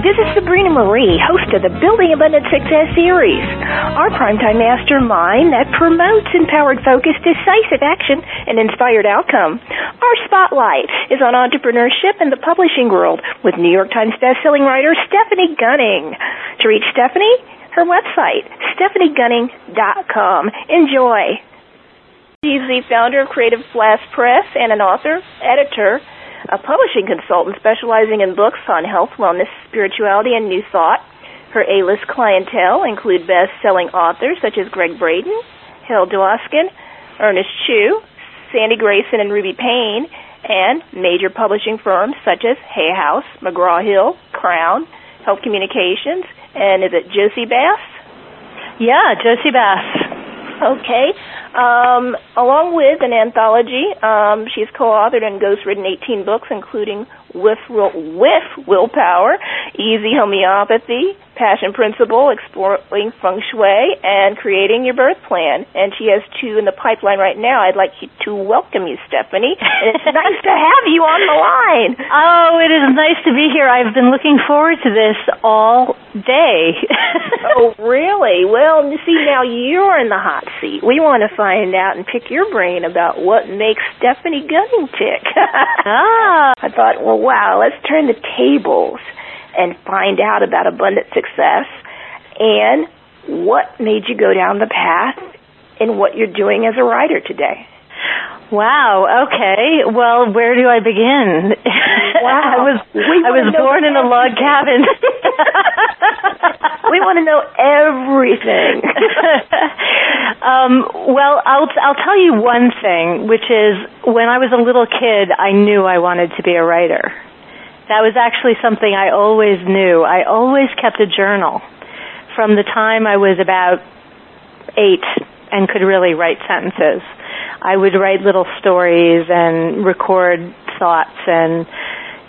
this is Sabrina Marie, host of the Building Abundant Success series. Our primetime mastermind that promotes empowered focus, decisive action, and inspired outcome. Our spotlight is on entrepreneurship in the publishing world with New York Times bestselling writer Stephanie Gunning. To reach Stephanie, her website, stephaniegunning.com. Enjoy. She's the founder of Creative Blast Press and an author, editor, a publishing consultant specializing in books on health, wellness, spirituality, and new thought. Her A-list clientele include best-selling authors such as Gregg Braden, Hal Dwoskin, Ernest Chu, Sandy Grayson, and Ruby Payne, and major publishing firms such as Hay House, McGraw-Hill, Crown, Health Communications, and is it Jossey-Bass? Yeah, Jossey-Bass. Okay. Um, along with an anthology, um, she's co-authored and ghost-written 18 books, including with, will, with Willpower, Easy Homeopathy, Passion Principle, Exploring Feng Shui, and Creating Your Birth Plan. And she has two in the pipeline right now. I'd like to welcome you, Stephanie. And it's nice to have you on the line. Oh, it is nice to be here. I've been looking forward to this all day. oh, really? Well, you see, now you're in the hot seat. We want to find out and pick your brain about what makes Stephanie Gunning tick. ah. I thought, well, wow, let's turn the tables and find out about abundant success and what made you go down the path in what you're doing as a writer today. Wow. Okay. Well, where do I begin? Wow. I was we I was born in a log cabin. we want to know everything. um, well, I'll I'll tell you one thing, which is when I was a little kid, I knew I wanted to be a writer. That was actually something I always knew. I always kept a journal from the time I was about eight and could really write sentences. I would write little stories and record thoughts and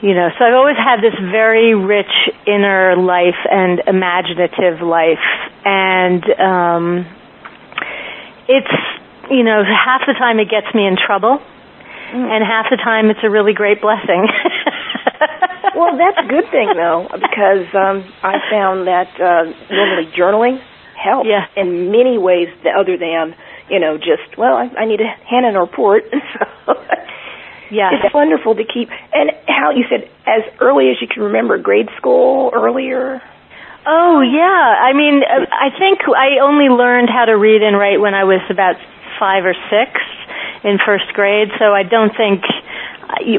you know, so I've always had this very rich inner life and imaginative life and um it's you know, half the time it gets me in trouble and half the time it's a really great blessing. well, that's a good thing though, because um, I found that uh, normally journaling helps yeah. in many ways other than you know just well, I, I need to hand in a report. so yeah, it's wonderful to keep. And how you said as early as you can remember, grade school earlier. Oh yeah, I mean, I think I only learned how to read and write when I was about five or six in first grade, so I don't think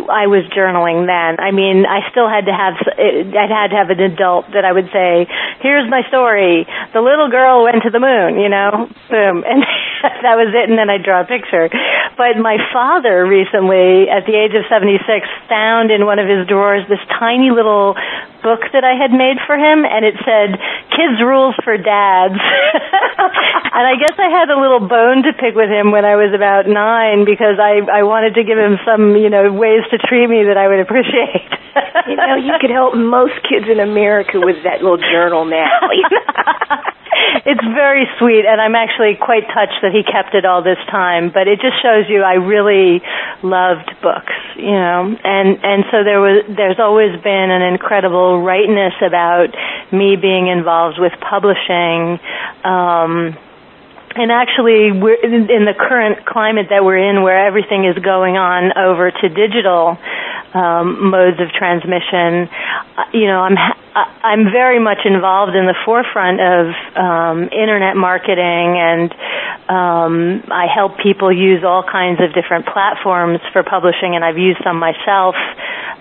I was journaling then. I mean, I still had to have, I had to have an adult that I would say, here's my story. The little girl went to the moon, you know, boom. And that was it. And then I'd draw a picture. But my father recently, at the age of 76, found in one of his drawers this tiny little book that I had made for him and it said, kids rules for dads. and I guess I had a little bone to pick with him when I was about nine because I, I wanted to give him some, you know, ways to treat me that I would appreciate. you know, you could help most kids in America with that little journal now. it's very sweet, and I'm actually quite touched that he kept it all this time. But it just shows you I really loved books, you know, and and so there was there's always been an incredible rightness about me being involved with publishing. Um, and actually we're in the current climate that we're in where everything is going on over to digital um, modes of transmission uh, you know i'm i'm very much involved in the forefront of um, internet marketing and um, i help people use all kinds of different platforms for publishing and i've used some myself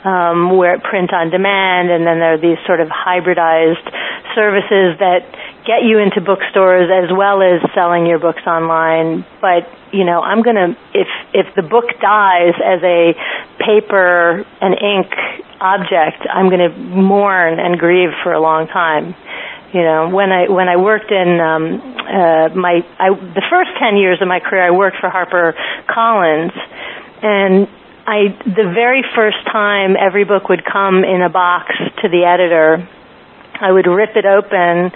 um, where print on demand and then there are these sort of hybridized services that get you into bookstores as well as selling your books online. But, you know, I'm to, if, if the book dies as a paper and ink object, I'm to mourn and grieve for a long time. You know, when I when I worked in um, uh, my I, the first ten years of my career, I worked for Harper Collins, and I the very first time every book would come in a box to the editor, I would rip it open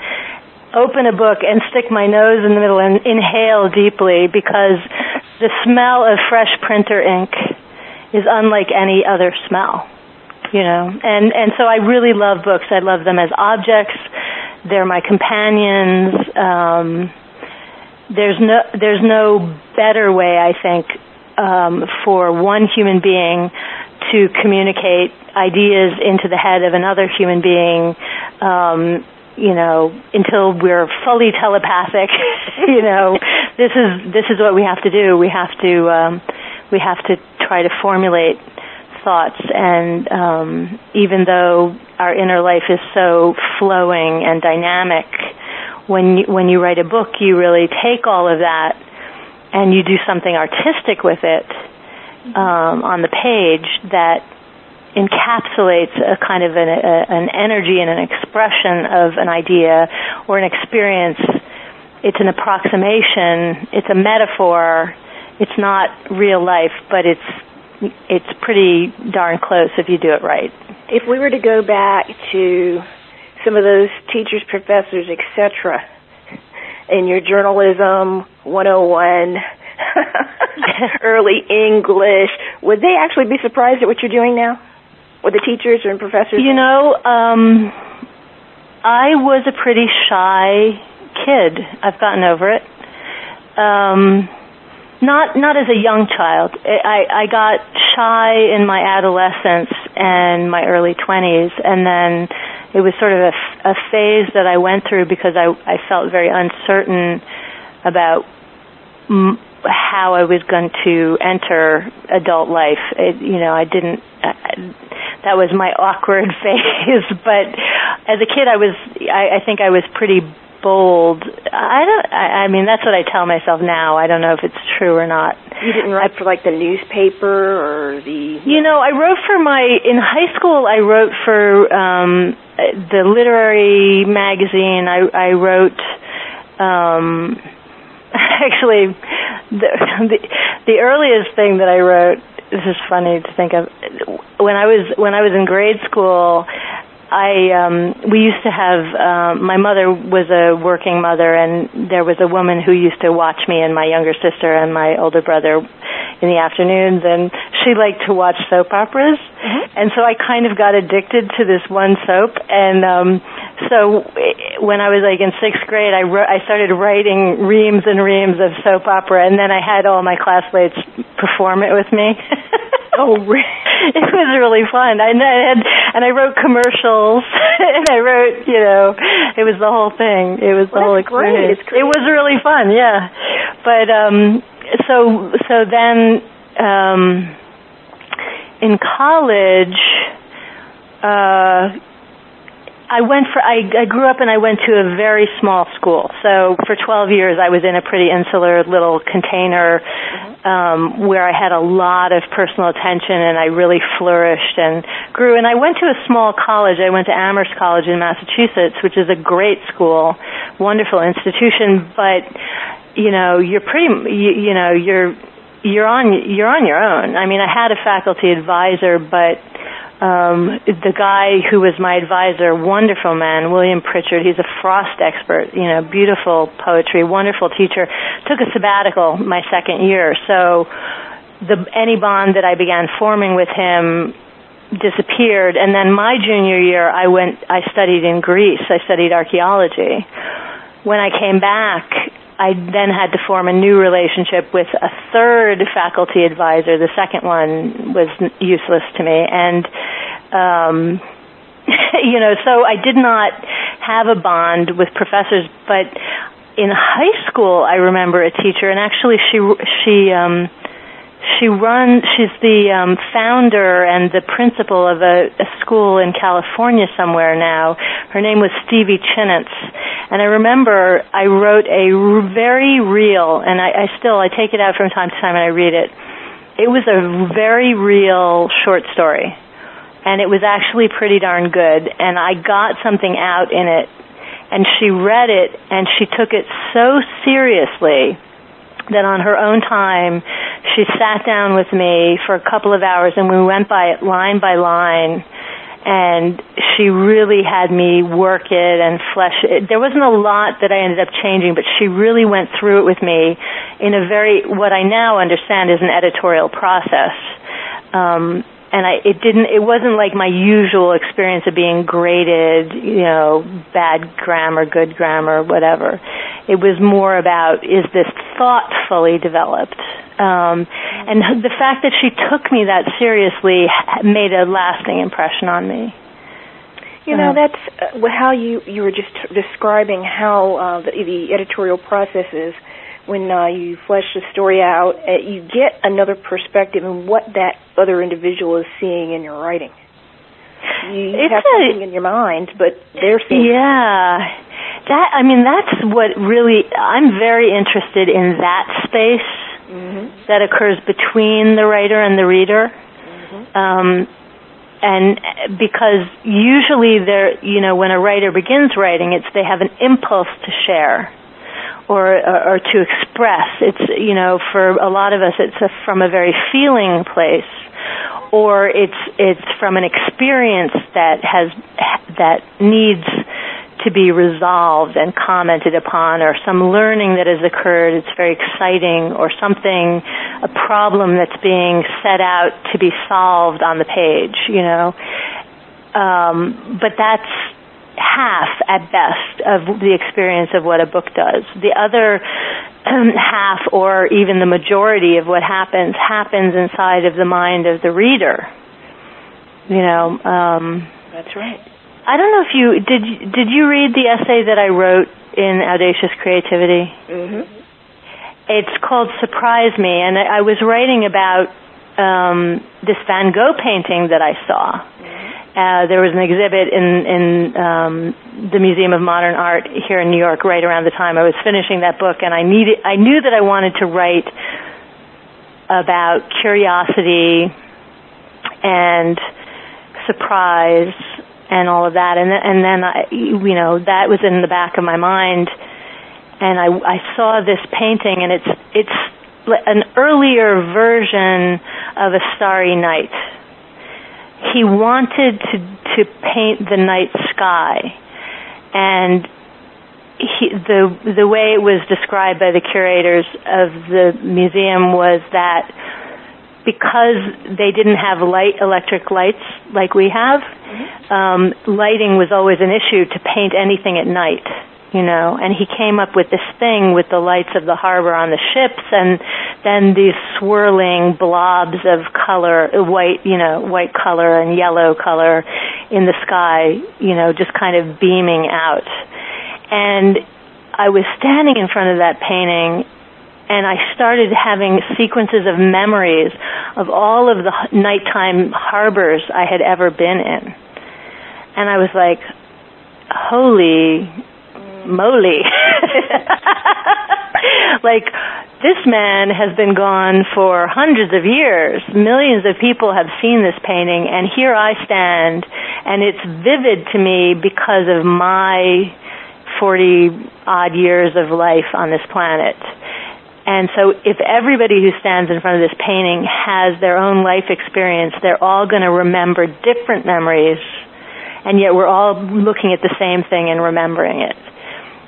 open a book and stick my nose in the middle and inhale deeply because the smell of fresh printer ink is unlike any other smell. you know. And and so I really love books. I love them as objects. They're my companions. Um, there's no there's no better way I think um, for one human being to communicate ideas into the head of another human being um, you know until we're fully telepathic you know. This is this is what we have to do. We have to um, we have to try to formulate thoughts and um, even though our inner life is so flowing and dynamic when you, when you write a book, you really take all of that and you do something artistic with it um, on the page that encapsulates a kind of an, a, an energy and an expression of an idea or an experience. It's an approximation. It's a metaphor. It's not real life, but it's it's pretty darn close if you do it right. If we were to go back to some of those teachers, professors, etc. in your journalism 101 early English, would they actually be surprised at what you're doing now? With the teachers and professors? You know, um I was a pretty shy kid. I've gotten over it. Um not not as a young child. I I got shy in my adolescence and my early 20s and then it was sort of a, a phase that I went through because I I felt very uncertain about m- how I was going to enter adult life. It, you know, I didn't. Uh, that was my awkward phase. but as a kid, I was. I, I think I was pretty bold. I don't. I, I mean, that's what I tell myself now. I don't know if it's true or not. You didn't write I, for like the newspaper or the. You know, I wrote for my in high school. I wrote for um the literary magazine. I I wrote. um Actually, the, the the earliest thing that I wrote. This is funny to think of. When I was when I was in grade school, I um we used to have um my mother was a working mother and there was a woman who used to watch me and my younger sister and my older brother in the afternoons and she liked to watch soap operas mm-hmm. and so I kind of got addicted to this one soap and um so when I was like in 6th grade I wrote I started writing reams and reams of soap opera and then I had all my classmates perform it with me Oh, really? it was really fun. I, had, and I wrote commercials, and I wrote, you know, it was the whole thing. It was the well, whole experience. It was really fun, yeah. But um, so so then um, in college. Uh, I went for I, I grew up and I went to a very small school. So for 12 years I was in a pretty insular little container mm-hmm. um where I had a lot of personal attention and I really flourished and grew and I went to a small college. I went to Amherst College in Massachusetts, which is a great school, wonderful institution, but you know, you're pretty you, you know, you're you're on you're on your own. I mean, I had a faculty advisor, but um, the guy who was my advisor, wonderful man, William Pritchard. He's a Frost expert, you know, beautiful poetry, wonderful teacher. Took a sabbatical my second year, so the any bond that I began forming with him disappeared. And then my junior year, I went, I studied in Greece. I studied archaeology. When I came back, I then had to form a new relationship with a third faculty advisor. The second one was useless to me, and um, you know, so I did not have a bond with professors. But in high school, I remember a teacher, and actually, she she um, she runs she's the um founder and the principal of a, a school in California somewhere now. Her name was Stevie Chinitz. And I remember I wrote a very real and I, I still I take it out from time to time and I read it. It was a very real short story. And it was actually pretty darn good and I got something out in it and she read it and she took it so seriously that on her own time she sat down with me for a couple of hours and we went by it line by line and she really had me work it and flesh it. There wasn't a lot that I ended up changing, but she really went through it with me in a very, what I now understand is an editorial process. Um, and I it didn't it wasn't like my usual experience of being graded, you know, bad grammar, good grammar, whatever. It was more about is this thought fully developed? Um, and the fact that she took me that seriously made a lasting impression on me. You know, that's uh, how you you were just describing how uh, the, the editorial process is when uh, you flesh the story out, uh, you get another perspective on what that other individual is seeing in your writing. You It's have a- something in your mind, but they're seeing. Yeah. That I mean that's what really I'm very interested in that space hmm that occurs between the writer and the reader. Um and because usually there you know when a writer begins writing it's they have an impulse to share or, or to express. It's you know for a lot of us it's a, from a very feeling place or it's it's from an experience that has that needs to be resolved and commented upon or some learning that has occurred it's very exciting or something a problem that's being set out to be solved on the page you know? Um, but that's half at best of the experience of what a book does the other um, half or even the majority of what happens happens inside of the mind of the reader you know um, That's right. I don't know if you did. Did you read the essay that I wrote in Audacious Creativity? hmm It's called "Surprise Me," and I I was writing about um, this Van Gogh painting that I saw. Uh, there was an exhibit in in um, the Museum of Modern Art here in New York right around the time I was finishing that book, and I needed. I knew that I wanted to write about curiosity and surprise and all of that and and then I you know that was in the back of my mind and I I saw this painting and it's it's an earlier version of a starry night he wanted to to paint the night sky. And he, the the way it was described by the curators of the museum was that because they didn't have light electric lights like we have um lighting was always an issue to paint anything at night you know and he came up with this thing with the lights of the harbor on the ships and then these swirling blobs of color uh, white you know white color and yellow color in the sky you know just kind of beaming out and I was standing in front of that painting and I started having sequences of memories of all of the nighttime harbors I had ever been in. And I was like, holy moly. like, this man has been gone for hundreds of years. Millions of people have seen this painting, and here I stand, and it's vivid to me because of my 40 odd years of life on this planet. And so if everybody who stands in front of this painting has their own life experience, they're all going to remember different memories, and yet we're all looking at the same thing and remembering it.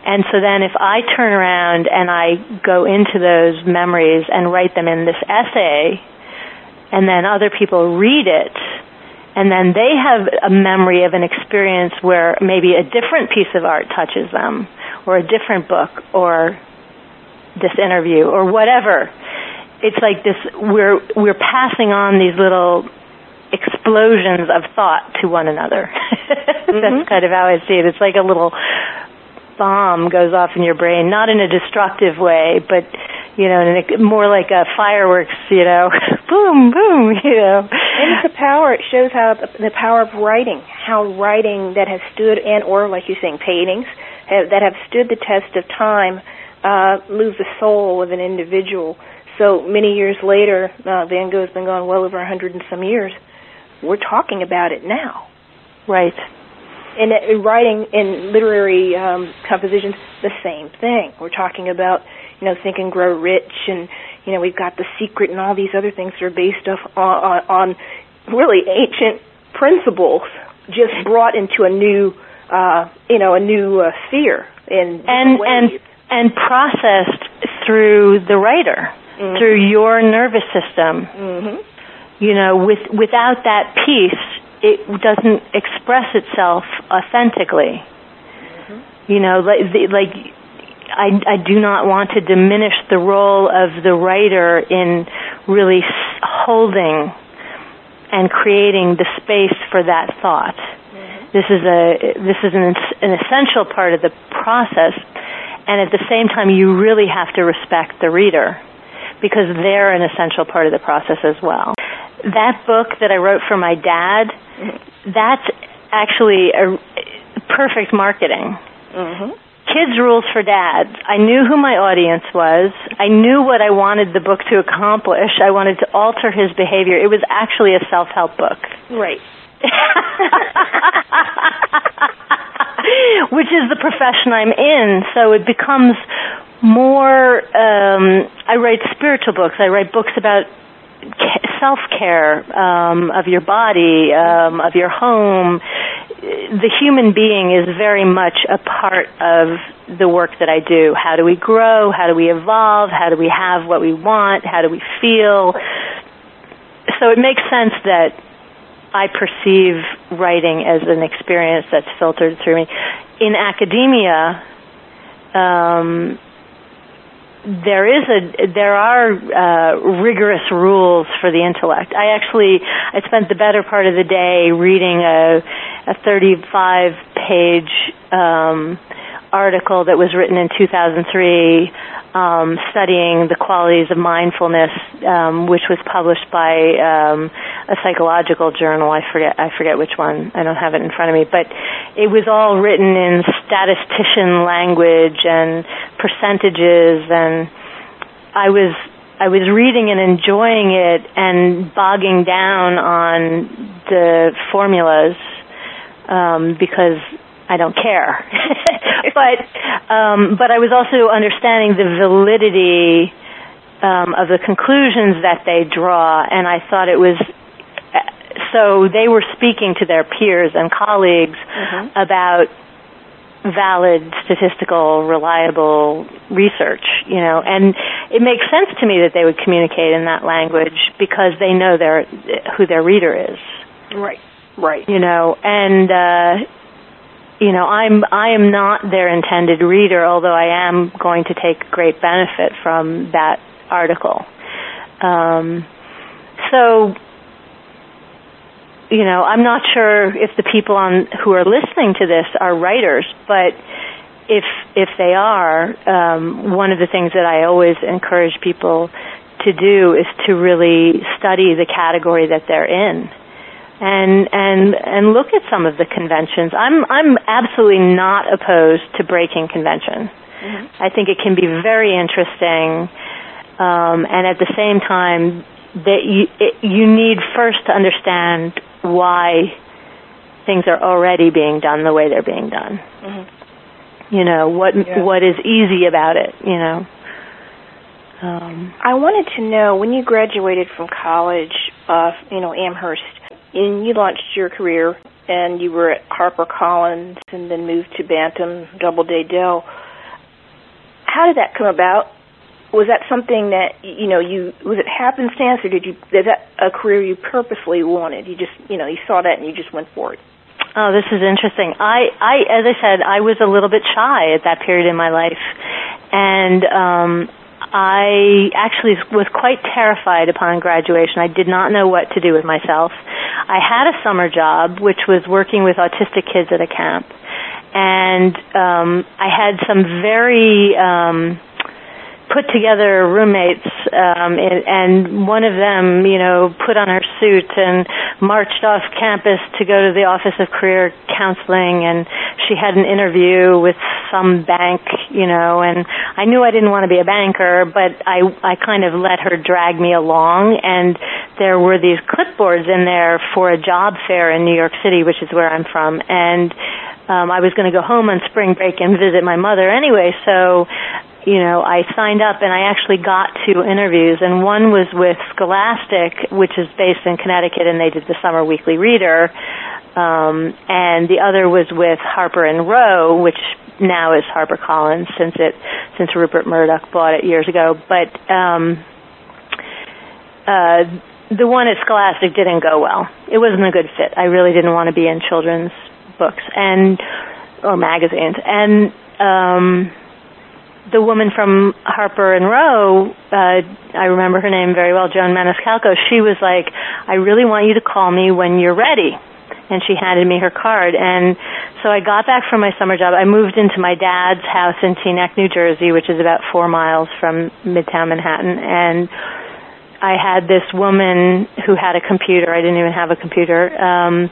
And so then if I turn around and I go into those memories and write them in this essay, and then other people read it, and then they have a memory of an experience where maybe a different piece of art touches them, or a different book, or this interview, or whatever. It's like this, we're, we're passing on these little explosions of thought to one another. That's mm-hmm. kind of how I see it. It's like a little bomb goes off in your brain, not in a destructive way, but you know, in a, more like a fireworks, you know, boom, boom, you know. And it's the power. It shows how the, power of writing, how writing that has stood and or like you're saying paintings have, that have stood the test of time uh, moves the soul of an individual. So many years later, uh, Van Gogh's been gone well over a hundred and some years. We're talking about it now. Right. And in writing in literary um, compositions, the same thing. We're talking about, you know, Think and Grow Rich, and you know, we've got The Secret, and all these other things that are based off on, on, on really ancient principles, just brought into a new, uh, you know, a new uh, sphere in And and ways. and processed through the writer, Mhm. through your nervous system. Mhm. you know, with without that piece, it doesn't express itself authentically. Mm-hmm. You know, like like I I do not want to diminish the role of the writer in really holding and creating the space for that thought. Mm-hmm. This is a this is an an essential part of the process and at the same time you really have to respect the reader because they're an essential part of the process as well that book that I wrote for my dad, that's actually a perfect marketing. Mm-hmm. Kids Rules for Dads. I knew who my audience was. I knew what I wanted the book to accomplish. I wanted to alter his behavior. It was actually a self-help book. Right. Which is the profession I'm in, so it becomes more um I write spiritual books. I write books about self care um, of your body, um, of your home. The human being is very much a part of the work that I do. How do we grow? How do we evolve? How do we have what we want? How do we feel? So it makes sense that I perceive writing as an experience that's filtered through me. In academia, um, there is a there are uh, rigorous rules for the intellect. I actually I spent the better part of the day reading a a 35 page um, article that was written in 2003 um, studying the qualities of mindfulness, um, which was published by um, a psychological journal. I forget I forget which one. I don't have it in front of me, but it was all written in statistician language and percentages, and I was I was reading and enjoying it and bogging down on the formulas um, because I don't care. but um, but I was also understanding the validity um, of the conclusions that they draw, and I thought it was so they were speaking to their peers and colleagues mm-hmm. about valid statistical reliable research you know. And it makes sense to me that they would communicate in that language because they know their who their reader is. Right right. You know and uh you know, I'm I am not their intended reader, although I am going to take great benefit from that article. Um, so, you know, I'm not sure if the people on who are listening to this are writers, but if if they are, um, one of the things that I always encourage people to do is to really study the category that they're in and and and look at some of the conventions. I'm I'm absolutely not opposed to breaking convention. Mm-hmm. I think it can be very interesting, um, and at the same time, that you it, you need first to understand why things are already being done the way they're being done. Mm-hmm. You know what yeah. what is easy about it. You know. Um, I wanted to know when you graduated from college, uh, you know Amherst and you launched your career and you were at HarperCollins and then moved to Bantam Doubleday Dell. How did that come about? Was that something that you know you was it happenstance or did you is that a career you purposely wanted? You just you know you saw that and you just went for it. Oh, this is interesting. I, I, as I said, I was a little bit shy at that period in my life, and um, I actually was quite terrified upon graduation. I did not know what to do with myself. I had a summer job, which was working with autistic kids at a camp. And um, I had some very um, put together roommates um and, and one of them you know put on her suit and marched off campus to go to the office of career counseling and she had an interview with some bank you know and I knew I didn't want to be a banker but I I kind of let her drag me along and there were these clipboards in there for a job fair in New York City which is where I'm from and um I was going to go home on spring break and visit my mother anyway so you know, I signed up and I actually got two interviews and one was with Scholastic, which is based in Connecticut and they did the Summer Weekly Reader. Um, and the other was with Harper and Row, which now is HarperCollins since it, since Rupert Murdoch bought it years ago. But, um, uh, the one at Scholastic didn't go well. It wasn't a good fit. I really didn't want to be in children's books and or magazines. And um the woman from Harper and Row, uh, I remember her name very well, Joan Maniscalco, she was like, I really want you to call me when you're ready. And she handed me her card. And so I got back from my summer job. I moved into my dad's house in Teaneck, New Jersey, which is about four miles from Midtown Manhattan. And I had this woman who had a computer. I didn't even have a computer. Um,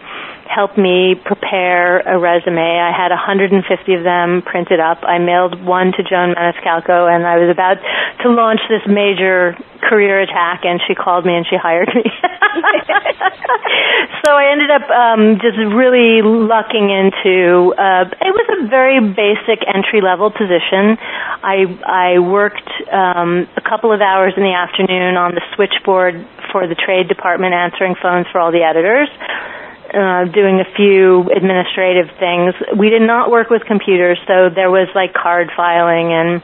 helped me prepare a resume. I had 150 of them printed up. I mailed one to Joan Maniscalco and I was about to launch this major career attack and she called me and she hired me. so I ended up um just really lucking into uh it was a very basic entry level position. I I worked um a couple of hours in the afternoon on the switchboard for the trade department answering phones for all the editors uh, doing a few administrative things. We did not work with computers, so there was like card filing and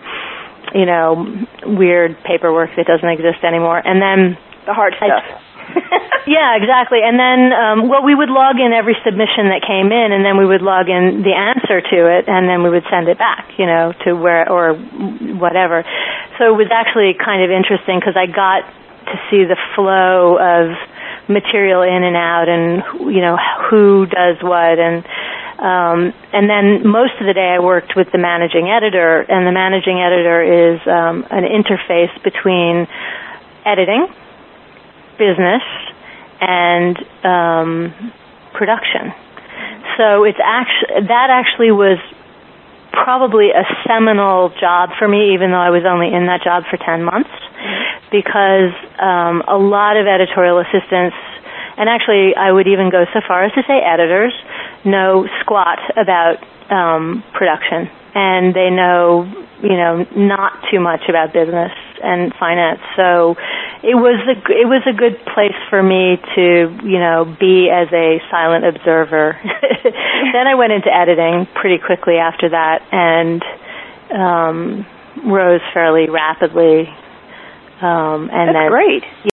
you know weird paperwork that doesn't exist anymore. And then the hard stuff. yeah, exactly. And then, um, well, we would log in every submission that came in, and then we would log in the answer to it, and then we would send it back, you know, to where or whatever. So it was actually kind of interesting because I got to see the flow of material in and out and you know who does what and um, and then most of the day I worked with the managing editor and the managing editor is um, an interface between editing business and um, production. So it's actually that actually was probably a seminal job for me even though I was only in that job for 10 months because um, a lot of editorial assistants, and actually I would even go so far as to say editors, know squat about um, production, and they know you know not too much about business and finance. So it was a it was a good place for me to you know be as a silent observer. then I went into editing pretty quickly after that, and um, rose fairly rapidly um, and That's then, great.